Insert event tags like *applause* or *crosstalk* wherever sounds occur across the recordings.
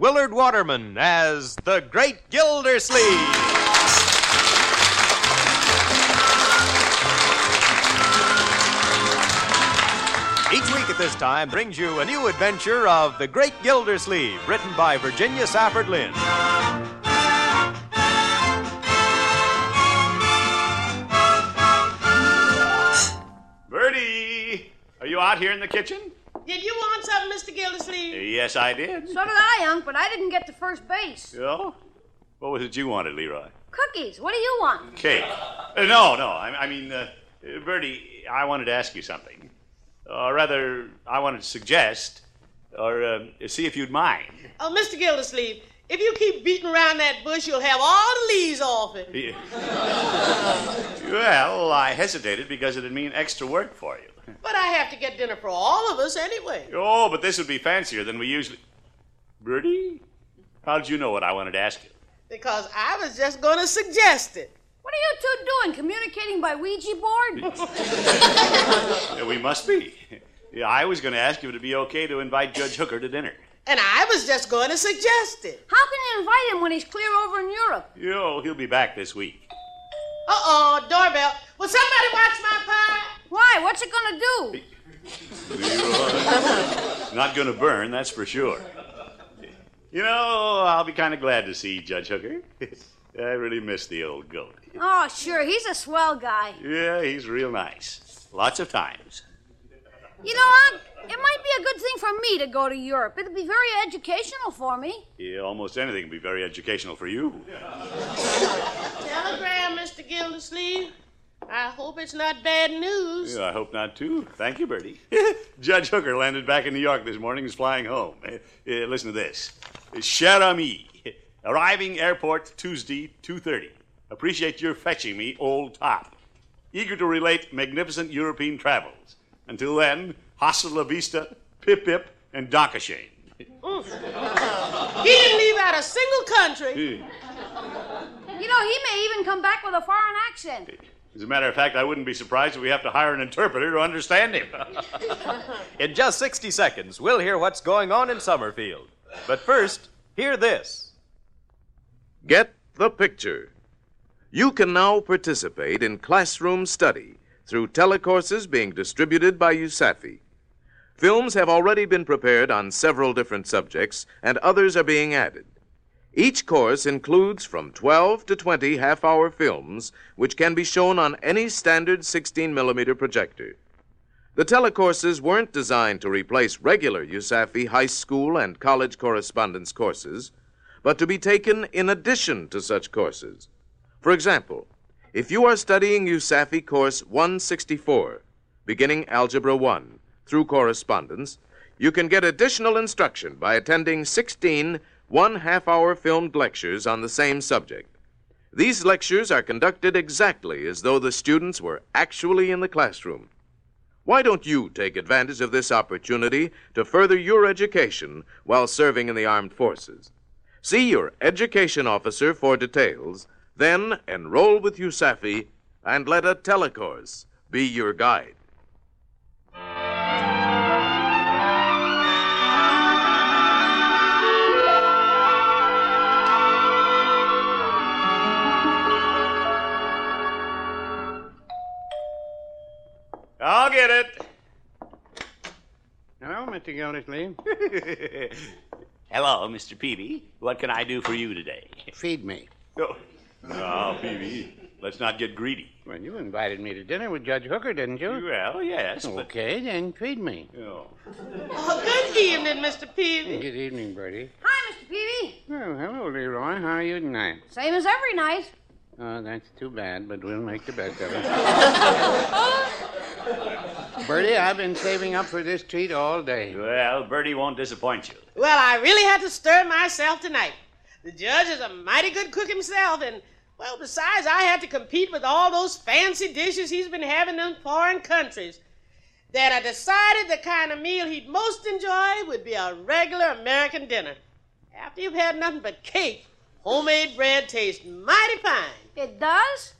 Willard Waterman as the Great Gildersleeve. Each week at this time brings you a new adventure of The Great Gildersleeve, written by Virginia Safford Lynn. Birdie, are you out here in the kitchen? Did you want something, Mr. Gildersleeve? Yes, I did. So did I, Unc, but I didn't get to first base. Yeah? What was it you wanted, Leroy? Cookies. What do you want? Cake. Uh, no, no. I, I mean, uh, uh, Birdie, I wanted to ask you something. Or rather, I wanted to suggest, or uh, see if you'd mind. Oh, Mr. Gildersleeve, if you keep beating around that bush, you'll have all the leaves off it. Yeah. *laughs* well, I hesitated because it'd mean extra work for you. But I have to get dinner for all of us anyway. Oh, but this would be fancier than we usually. Birdie? How did you know what I wanted to ask you? Because I was just going to suggest it. What are you two doing? Communicating by Ouija board? *laughs* Yeah, we must be. Yeah, I was going to ask you if it'd be okay to invite Judge Hooker to dinner. And I was just going to suggest it. How can you invite him when he's clear over in Europe? Yo, he'll be back this week. Uh oh, doorbell. Will somebody watch my pie? Why? What's it gonna do? Leroy. Not going to burn, that's for sure. You know, I'll be kind of glad to see Judge Hooker. *laughs* I really miss the old goat. Oh, sure. He's a swell guy. Yeah, he's real nice. Lots of times. You know, Unc, it might be a good thing for me to go to Europe. It'd be very educational for me. Yeah, almost anything would be very educational for you. Telegram, Mr. Gildersleeve. I hope it's not bad news. Yeah, I hope not, too. Thank you, Birdie. *laughs* Judge Hooker landed back in New York this morning and is flying home. Uh, uh, listen to this. Cher ami, arriving airport Tuesday, 2.30. Appreciate your fetching me, old top. Eager to relate magnificent European travels. Until then, hasta la vista, pip pip, and Dankeschön. He didn't leave out a single country. Hmm. You know, he may even come back with a foreign accent. As a matter of fact, I wouldn't be surprised if we have to hire an interpreter to understand him. *laughs* In just 60 seconds, we'll hear what's going on in Summerfield. But first, hear this. Get the picture. You can now participate in classroom study through telecourses being distributed by USAFI. Films have already been prepared on several different subjects, and others are being added. Each course includes from 12 to 20 half hour films, which can be shown on any standard 16 millimeter projector. The telecourses weren't designed to replace regular USAFI high school and college correspondence courses, but to be taken in addition to such courses. For example, if you are studying USAFI course 164, beginning Algebra 1 through correspondence, you can get additional instruction by attending 16 one half hour filmed lectures on the same subject. These lectures are conducted exactly as though the students were actually in the classroom. Why don't you take advantage of this opportunity to further your education while serving in the armed forces? See your education officer for details, then enroll with USAFI and let a telecourse be your guide. I'll get it. Hello, Mr. Gildersleeve. *laughs* Hello, Mr. Peavey. What can I do for you today? Feed me. Oh, oh Peavey, let's not get greedy. Well, you invited me to dinner with Judge Hooker, didn't you? Well, yes, but. Okay, then feed me. Oh. Oh, good evening, Mr. Peavey. Good evening, Birdie. Hi, Mr. Peavey. Oh, hello, Leroy. How are you tonight? Same as every night. Oh, that's too bad, but we'll make the best of it. *laughs* Birdie, I've been saving up for this treat all day. Well, Birdie won't disappoint you. Well, I really had to stir myself tonight. The judge is a mighty good cook himself, and, well, besides, I had to compete with all those fancy dishes he's been having in foreign countries. That I decided the kind of meal he'd most enjoy would be a regular American dinner. After you've had nothing but cake, homemade bread tastes mighty fine. It does?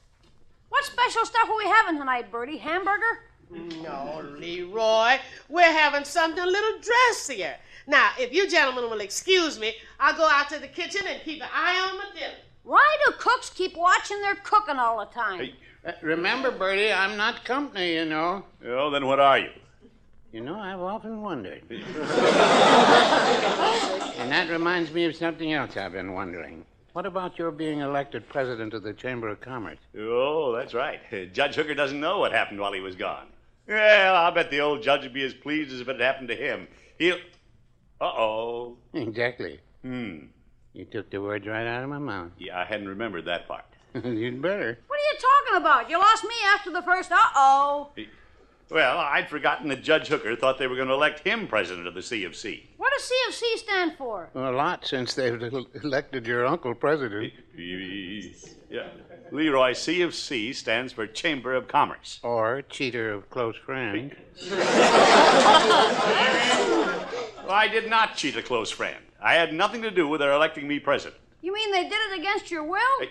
What special stuff are we having tonight, Birdie? Hamburger? No, Leroy, we're having something a little dressier. Now, if you gentlemen will excuse me, I'll go out to the kitchen and keep an eye on my dinner. Why do cooks keep watching their cooking all the time? Hey. Uh, remember, Birdie, I'm not company, you know. Oh, then what are you? You know, I've often wondered. and that reminds me of something else I've been wondering. What about your being elected president of the Chamber of Commerce? Oh, that's right. Judge Hooker doesn't know what happened while he was gone. Well, I'll bet the old judge would be as pleased as if it had happened to him. He'll. Uh oh. Exactly. Hmm. You took the words right out of my mouth. Yeah, I hadn't remembered that part. *laughs* *laughs* You'd better. What are you talking about? You lost me after the first uh oh. Well, I'd forgotten that Judge Hooker thought they were going to elect him president of the C of C. What does CFC stand for? A lot since they've elected your uncle president. *laughs* Yeah. Leroy, C of C stands for Chamber of Commerce. Or cheater of close friend. Well, I did not cheat a close friend. I had nothing to do with their electing me president. You mean they did it against your will? Hey,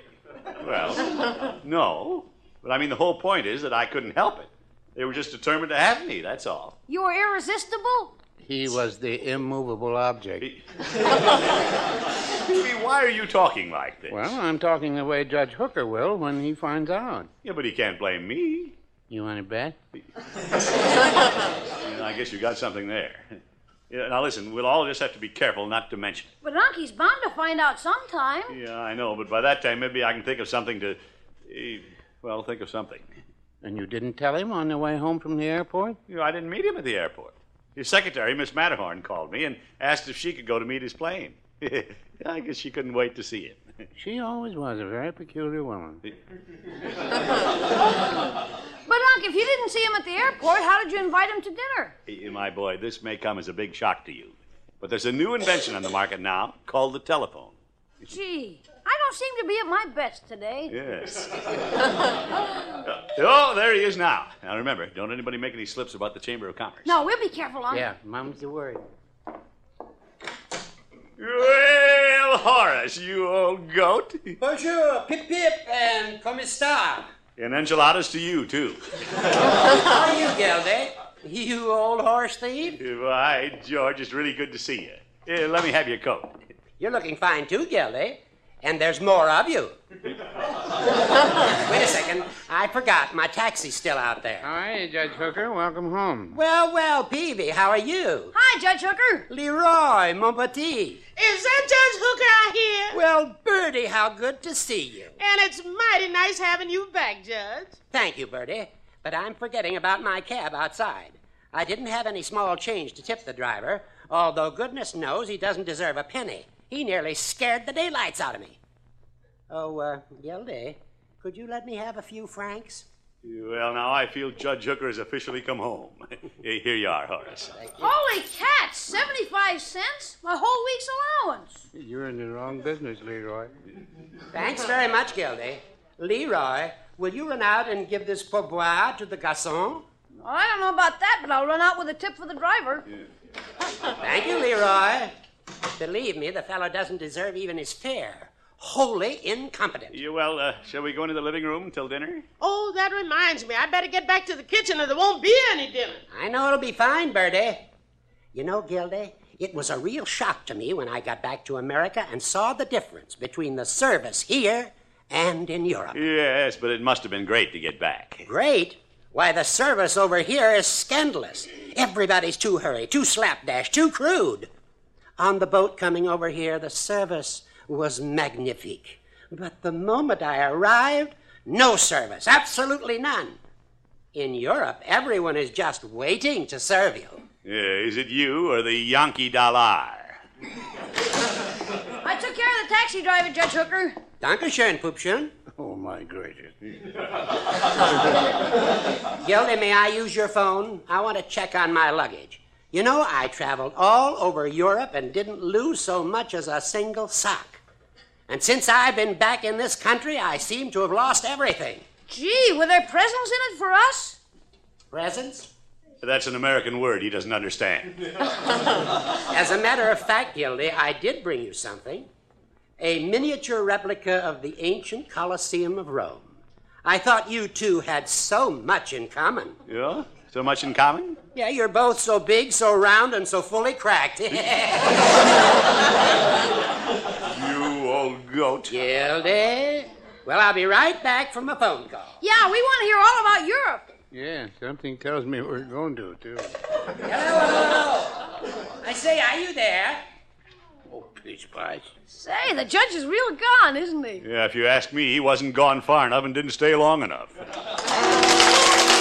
Well, *laughs* no. But I mean, the whole point is that I couldn't help it. They were just determined to have me, that's all. You were irresistible? He was the immovable object. Phoebe, *laughs* why are you talking like this? Well, I'm talking the way Judge Hooker will when he finds out. Yeah, but he can't blame me. You want to bet? *laughs* I guess you got something there. Yeah, now listen, we'll all just have to be careful not to mention it. But Uncie's bound to find out sometime. Yeah, I know, but by that time maybe I can think of something to. eh, well, think of something. And you didn't tell him on the way home from the airport? You know, I didn't meet him at the airport. His secretary, Miss Matterhorn, called me and asked if she could go to meet his plane. *laughs* I guess she couldn't wait to see him. She always was a very peculiar woman. *laughs* But, Unc, if you didn't see him at the airport, how did you invite him to dinner? Eh, My boy, this may come as a big shock to you, but there's a new invention on the market now called the telephone. Gee, I don't seem to be at my best today. Yes. *laughs* *laughs* oh, there he is now. Now remember, don't anybody make any slips about the Chamber of Commerce. No, we'll be careful, Unc. Yeah, mum's the word. Well, Horace, you old goat. Bonjour, pip pip, and comme está? And enchiladas to you, too. How are you, Gildy? You old horse thief? Why, George, it's really good to see you. Let me have your coat. You're looking fine too, Gildy. And there's more of you. *laughs* Wait a second. I forgot. My taxi's still out there. How are you, Judge Hooker? Welcome home. Well, well, Peavey, how are you? Hi, Judge Hooker. Leroy, mon petit. Is that Judge Hooker out here? Well, Birdie, how good to see you. And it's mighty nice having you back, Judge. Thank you, Birdie. But I'm forgetting about my cab outside. I didn't have any small change to tip the driver, although goodness knows he doesn't deserve a penny. He nearly scared the daylights out of me. Oh, uh, Gildy, could you let me have a few francs? Well, now I feel Judge Hooker has officially come home. *laughs* Here you are, Horace. Holy cats, 75 cents? My whole week's allowance. You're in the wrong business, Leroy. Thanks very much, Gildy. Leroy, will you run out and give this pourboire to the garçon? I don't know about that, but I'll run out with a tip for the driver. Thank you, Leroy. Believe me, the fellow doesn't deserve even his fare. Wholly incompetent. You, well, uh, shall we go into the living room until dinner? Oh, that reminds me. I'd better get back to the kitchen or there won't be any dinner. I know it'll be fine, Birdie. You know, Gildy, it was a real shock to me when I got back to America and saw the difference between the service here and in Europe. Yes, but it must have been great to get back. Great. Why, the service over here is scandalous. Everybody's too hurried, too slapdash, too crude. On the boat coming over here, the service was magnifique. But the moment I arrived, no service, absolutely none. In Europe, everyone is just waiting to serve you. Yeah, is it you or the Yankee Dollar? I took care of the taxi driver, Judge Hooker. Dankeschön, Pupchen. Oh, my gracious. *laughs* Gildy, may I use your phone? I want to check on my luggage. You know, I traveled all over Europe and didn't lose so much as a single sock. And since I've been back in this country, I seem to have lost everything. Gee, were there presents in it for us? Presents? That's an American word he doesn't understand. *laughs* *laughs* As a matter of fact, Gildy, I did bring you something a miniature replica of the ancient Colosseum of Rome. I thought you two had so much in common. Yeah? So much in common? Yeah, you're both so big, so round, and so fully cracked. *laughs* You goat. Gildy. Well, I'll be right back from a phone call. Yeah, we want to hear all about Europe. Yeah, something tells me we're going to, too. Hello! I say, are you there? Oh, please, boys. Say, the judge is real gone, isn't he? Yeah, if you ask me, he wasn't gone far enough and didn't stay long enough. *laughs*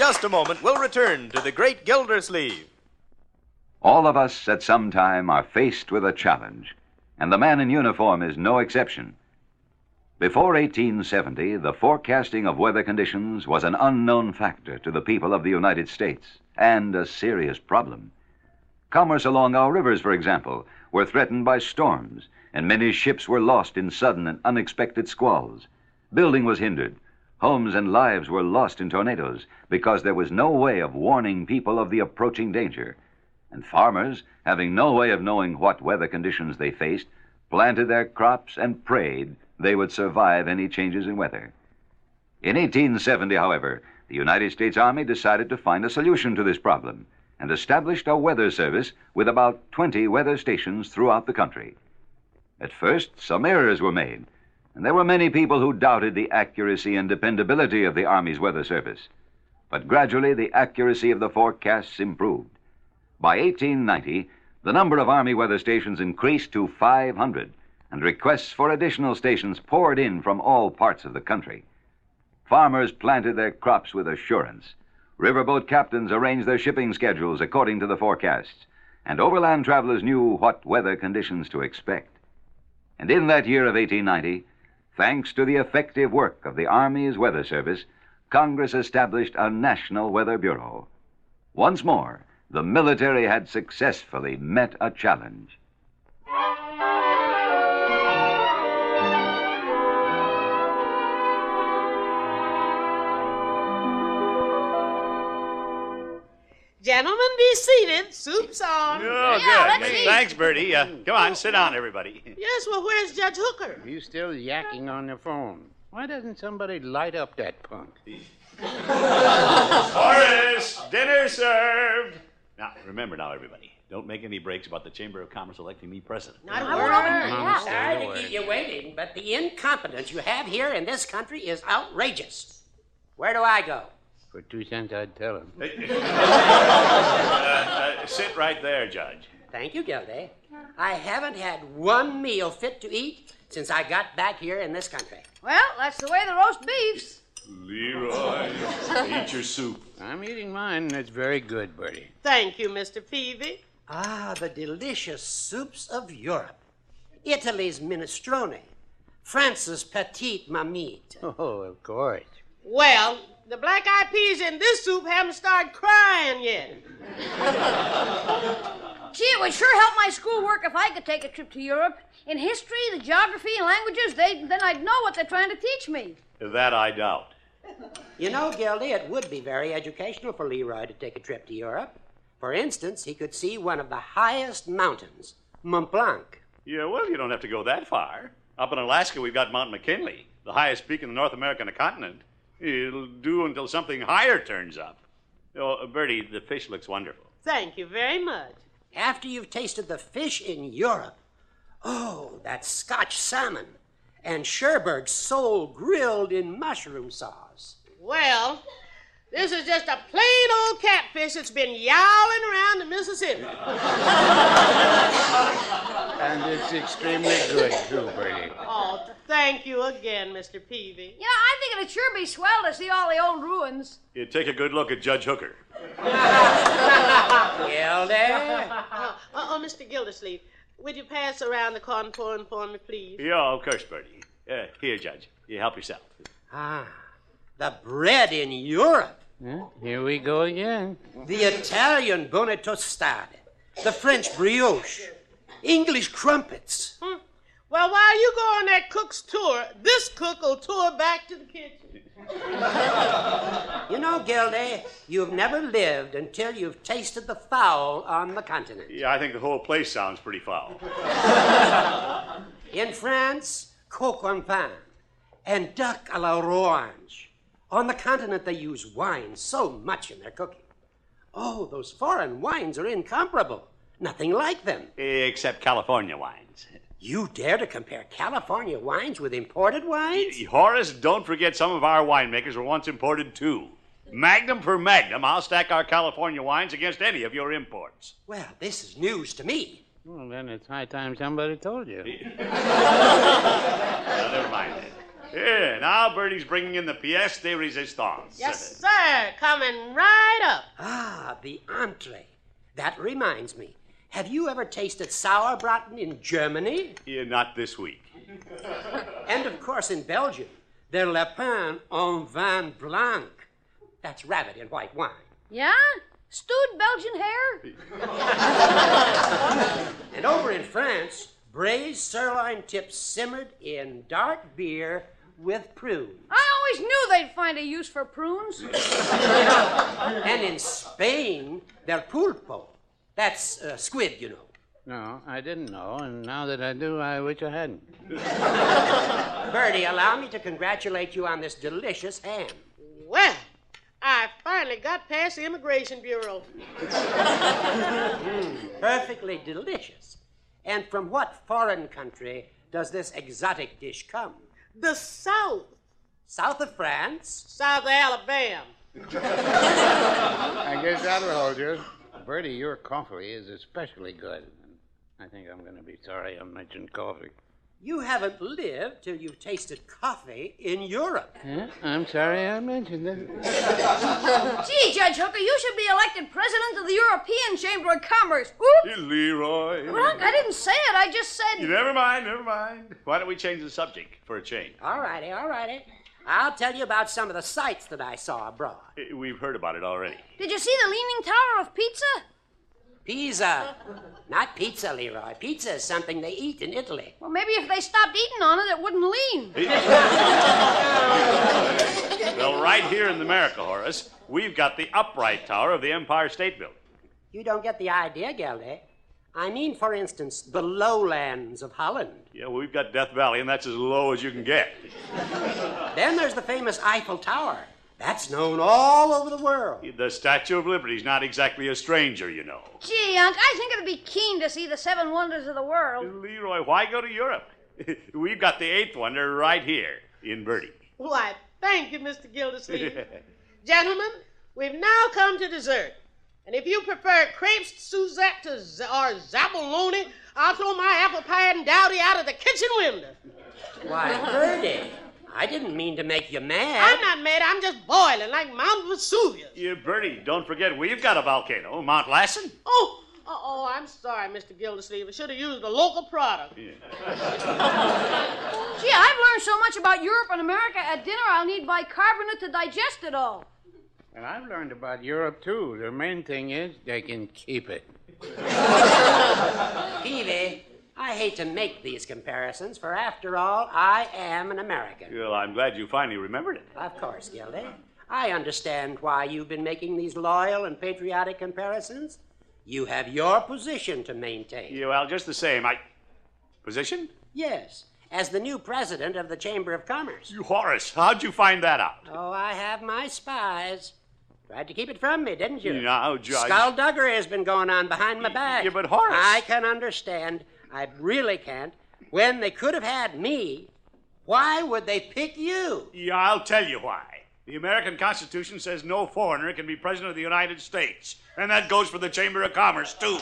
just a moment, we'll return to the Great Gildersleeve. All of us at some time are faced with a challenge, and the man in uniform is no exception. Before 1870, the forecasting of weather conditions was an unknown factor to the people of the United States and a serious problem. Commerce along our rivers, for example, were threatened by storms, and many ships were lost in sudden and unexpected squalls. Building was hindered. Homes and lives were lost in tornadoes because there was no way of warning people of the approaching danger. And farmers, having no way of knowing what weather conditions they faced, planted their crops and prayed they would survive any changes in weather. In 1870, however, the United States Army decided to find a solution to this problem and established a weather service with about 20 weather stations throughout the country. At first, some errors were made, and there were many people who doubted the accuracy and dependability of the Army's weather service. But gradually, the accuracy of the forecasts improved. By 1890, the number of Army weather stations increased to 500, and requests for additional stations poured in from all parts of the country. Farmers planted their crops with assurance. Riverboat captains arranged their shipping schedules according to the forecasts, and overland travelers knew what weather conditions to expect. And in that year of 1890, thanks to the effective work of the Army's Weather Service, Congress established a National Weather Bureau. Once more, the military had successfully met a challenge. Gentlemen, be seated. Soup's on. Oh, Yeah, good. let's eat. Thanks, Birdie. Uh, come on, sit down, everybody. *laughs* Yes, well, where's Judge Hooker? He's still yakking on the phone. Why doesn't somebody light up that punk? *laughs* Horace, dinner served. Now, remember now, everybody, don't make any breaks about the Chamber of Commerce electing me president. Not a I word. won't. Yeah. Sorry to keep you waiting, but the incompetence you have here in this country is outrageous. Where do I go? For two cents, I'd tell him. *laughs* Uh, sit right there, Judge. Thank you, Gildy. I haven't had one meal fit to eat since I got back here in this country. Well, that's the way the roast beefs. Leroy, eat your soup. I'm eating mine, and it's very good, Birdie. Thank you, Mr. Peavey. Ah, the delicious soups of Europe. Italy's minestrone. France's petite marmite. Oh, of course. Well, the black eyed peas in this soup haven't started crying yet. Gee, it would sure help my schoolwork if I could take a trip to Europe. In history, the geography, and languages, they, then I'd know what they're trying to teach me. That I doubt. You know, Gildy, it would be very educational for Leroy to take a trip to Europe. For instance, he could see one of the highest mountains, Mont Blanc. Yeah, well, you don't have to go that far. Up in Alaska, we've got Mount McKinley, the highest peak in the North American continent. It'll do until something higher turns up. Oh, Birdie, the fish looks wonderful. Thank you very much. After you've tasted the fish in Europe, oh, that Scotch salmon and Cherbourg sole grilled in mushroom sauce. Well, this is just a plain old catfish that's been yowling around the Mississippi. *laughs* And it's extremely good, too, Birdie. Oh, thank you again, Mr. Peavey. You know, I think it'd sure be swell to see all the old ruins. You take a good look at Judge Hooker. *laughs* Gildy? Uh, oh, Mr. Gildersleeve, would you pass around the corncorn for me, please? Yeah, of course, Birdie. Uh, here, Judge. You help yourself. Ah, the bread in Europe. Huh? Here we go again. The Italian bone tostade. The French brioche. English crumpets. Hmm. Well, while you go on that cook's tour, this cook will tour back to the kitchen. You know, Gildy, you've never lived until you've tasted the fowl on the continent. Yeah, I think the whole place sounds pretty foul. In France, coq en pain and duck à la orange. On the continent, they use wine so much in their cooking. Oh, those foreign wines are incomparable. Nothing like them. Except California wines. You dare to compare California wines with imported wines? Horace, don't forget some of our winemakers were once imported too. Magnum for magnum, I'll stack our California wines against any of your imports. Well, this is news to me. Well, then it's high time somebody told you. *laughs* Now, never mind that. Here, now Birdie's bringing in the pièce de résistance. Yes, sir. Coming right up. Ah, the entree. That reminds me. Have you ever tasted sauerbraten in Germany? Yeah, not this week. *laughs* And of course in Belgium, their lapin en vin blanc. That's rabbit in white wine. Yeah? Stewed Belgian hare? *laughs* And over in France, braised sirloin tips simmered in dark beer with prunes. I always knew they'd find a use for prunes. *laughs* And in Spain, their pulpo. That's uh, squid, you know. No, I didn't know, and now that I do, I wish I hadn't. *laughs* Birdie, allow me to congratulate you on this delicious ham. Well, I finally got past the Immigration Bureau. *laughs* Perfectly delicious. And from what foreign country does this exotic dish come? The South. South of France? South of Alabama. *laughs* I guess that'll hold you. Birdie, your coffee is especially good. I think I'm going to be sorry I mentioned coffee. You haven't lived till you've tasted coffee in Europe. Yeah, I'm sorry I mentioned it. *laughs* Gee, Judge Hooker, you should be elected president of the European Chamber of Commerce. Whoop! Leroy. Well, I didn't say it. I just said. Never mind, never mind. Why don't we change the subject for a change? All righty, all righty. I'll tell you about some of the sights that I saw abroad. Eh, We've heard about it already. Did you see the Leaning Tower of Pizza? Pizza. Not pizza, Leroy. Pizza is something they eat in Italy. Well, maybe if they stopped eating on it, it wouldn't lean. Well, right here in America, Horace, we've got the upright tower of the Empire State Building. You don't get the idea, Gildy. I mean, for instance, the lowlands of Holland. Yeah, well, we've got Death Valley, and that's as low as you can get. Then there's the famous Eiffel Tower. That's known all over the world. The Statue of Liberty's not exactly a stranger, you know. Gee, Unc, I think it'd be keen to see the seven wonders of the world. Leroy, why go to Europe? *laughs* we've got the eighth wonder right here in Birdie. Why, thank you, Mr. Gildersleeve. *laughs* Gentlemen, we've now come to dessert. And if you prefer crepes Suzette to z- or zabaglione, I'll throw my apple pie and dowdy out of the kitchen window. Why, Birdie, I didn't mean to make you mad. I'm not mad, I'm just boiling like Mount Vesuvius. Yeah, Birdie, don't forget, we've got a volcano, Mount Lassen. Oh, oh, oh, I'm sorry, Mr. Gildersleeve. I should have used a local product. Yeah. Gee, I've learned so much about Europe and America at dinner, I'll need bicarbonate to digest it all. And I've learned about Europe, too. The main thing is they can keep it. *laughs* Peavey, I hate to make these comparisons, for after all, I am an American. Well, I'm glad you finally remembered it. Of course, Gildy. I understand why you've been making these loyal and patriotic comparisons. You have your position to maintain. Yeah, well, just the same, I. Position? Yes, as the new president of the Chamber of Commerce. You, Horace, how'd you find that out? Oh, I have my spies. Tried to keep it from me, didn't you? No, Judge. Skullduggery has been going on behind my back. Yeah, but Horace- I can understand. I really can't. When they could have had me, why would they pick you? Yeah, I'll tell you why. The American Constitution says no foreigner can be president of the United States. And that goes for the Chamber of Commerce, too.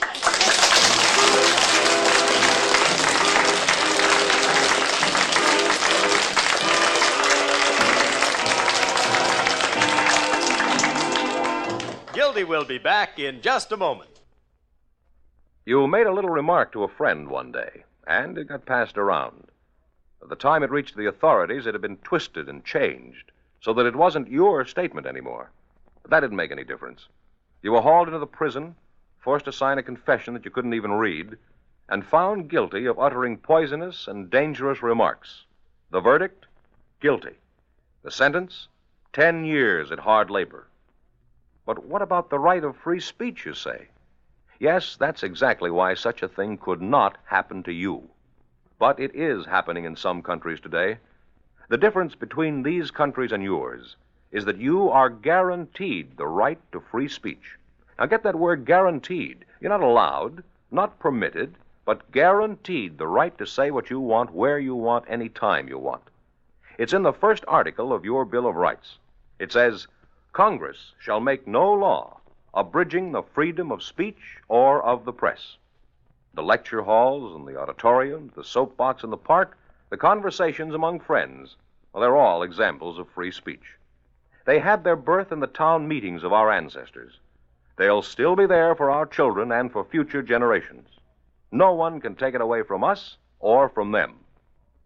Will be back in just a moment. You made a little remark to a friend one day, and it got passed around. By the time it reached the authorities, it had been twisted and changed so that it wasn't your statement anymore. But that didn't make any difference. You were hauled into the prison, forced to sign a confession that you couldn't even read, and found guilty of uttering poisonous and dangerous remarks. The verdict? Guilty. The sentence? Ten years at hard labor. But what about the right of free speech, you say? Yes, that's exactly why such a thing could not happen to you. But it is happening in some countries today. The difference between these countries and yours is that you are guaranteed the right to free speech. Now get that word guaranteed. You're not allowed, not permitted, but guaranteed the right to say what you want, where you want, any time you want. It's in the first article of your Bill of Rights. It says, Congress shall make no law abridging the freedom of speech or of the press. The lecture halls and the auditoriums, the soapbox in the park, the conversations among friends, well, they're all examples of free speech. They had their birth in the town meetings of our ancestors. They'll still be there for our children and for future generations. No one can take it away from us or from them.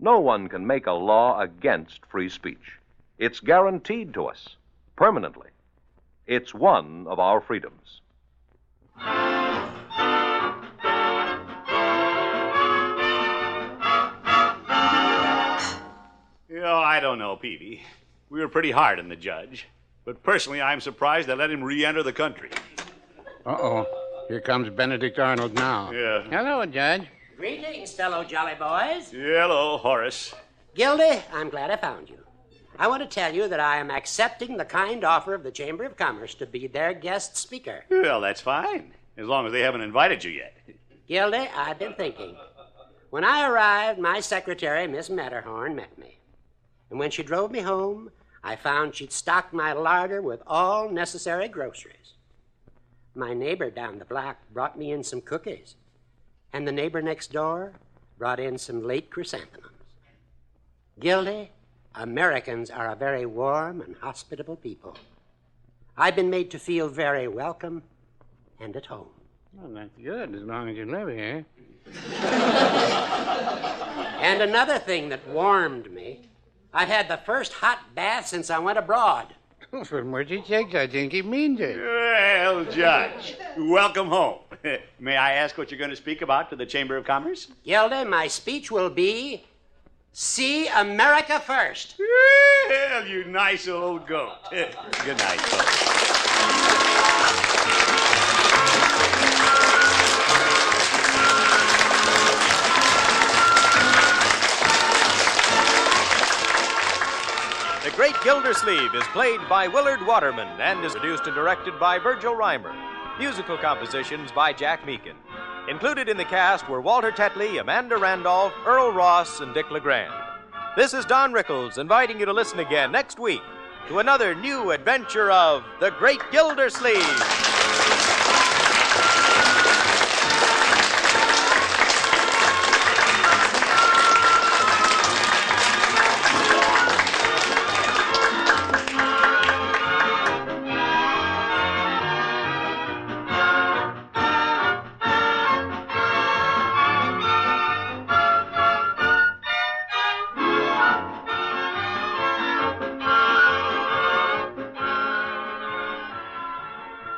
No one can make a law against free speech. It's guaranteed to us, permanently. It's one of our freedoms. You know, I don't know, Peavey. We were pretty hard on the judge. But personally, I'm surprised they let him re enter the country. Uh oh. Here comes Benedict Arnold now. Yeah. Hello, Judge. Greetings, fellow jolly boys. Hello, Horace. Gildy, I'm glad I found you. I want to tell you that I am accepting the kind offer of the Chamber of Commerce to be their guest speaker. Well, that's fine, as long as they haven't invited you yet. Gildy, I've been thinking. When I arrived, my secretary, Miss Matterhorn, met me. And when she drove me home, I found she'd stocked my larder with all necessary groceries. My neighbor down the block brought me in some cookies, and the neighbor next door brought in some late chrysanthemums. Gildy, Americans are a very warm and hospitable people. I've been made to feel very welcome and at home. Well, that's good as long as you live here. *laughs* And another thing that warmed me I've had the first hot bath since I went abroad. From mercy sakes, I think he means it. Well, Judge, welcome home. *laughs* May I ask what you're going to speak about to the Chamber of Commerce? Gildy, my speech will be See America First. Well, you nice old goat. *laughs* Good night, folks. The Great Gildersleeve is played by Willard Waterman and is produced and directed by Virgil Reimer. Musical compositions by Jack Meakin. Included in the cast were Walter Tetley, Amanda Randolph, Earle Ross, and Dick LeGrand. This is Don Rickles inviting you to listen again next week to another new adventure of The Great Gildersleeve.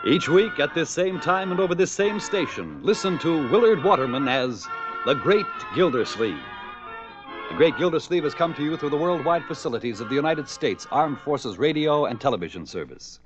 Each week at this same time and over this same station, listen to Willard Waterman as The Great Gildersleeve. The Great Gildersleeve has come to you through the worldwide facilities of the United States Armed Forces Radio and Television Service.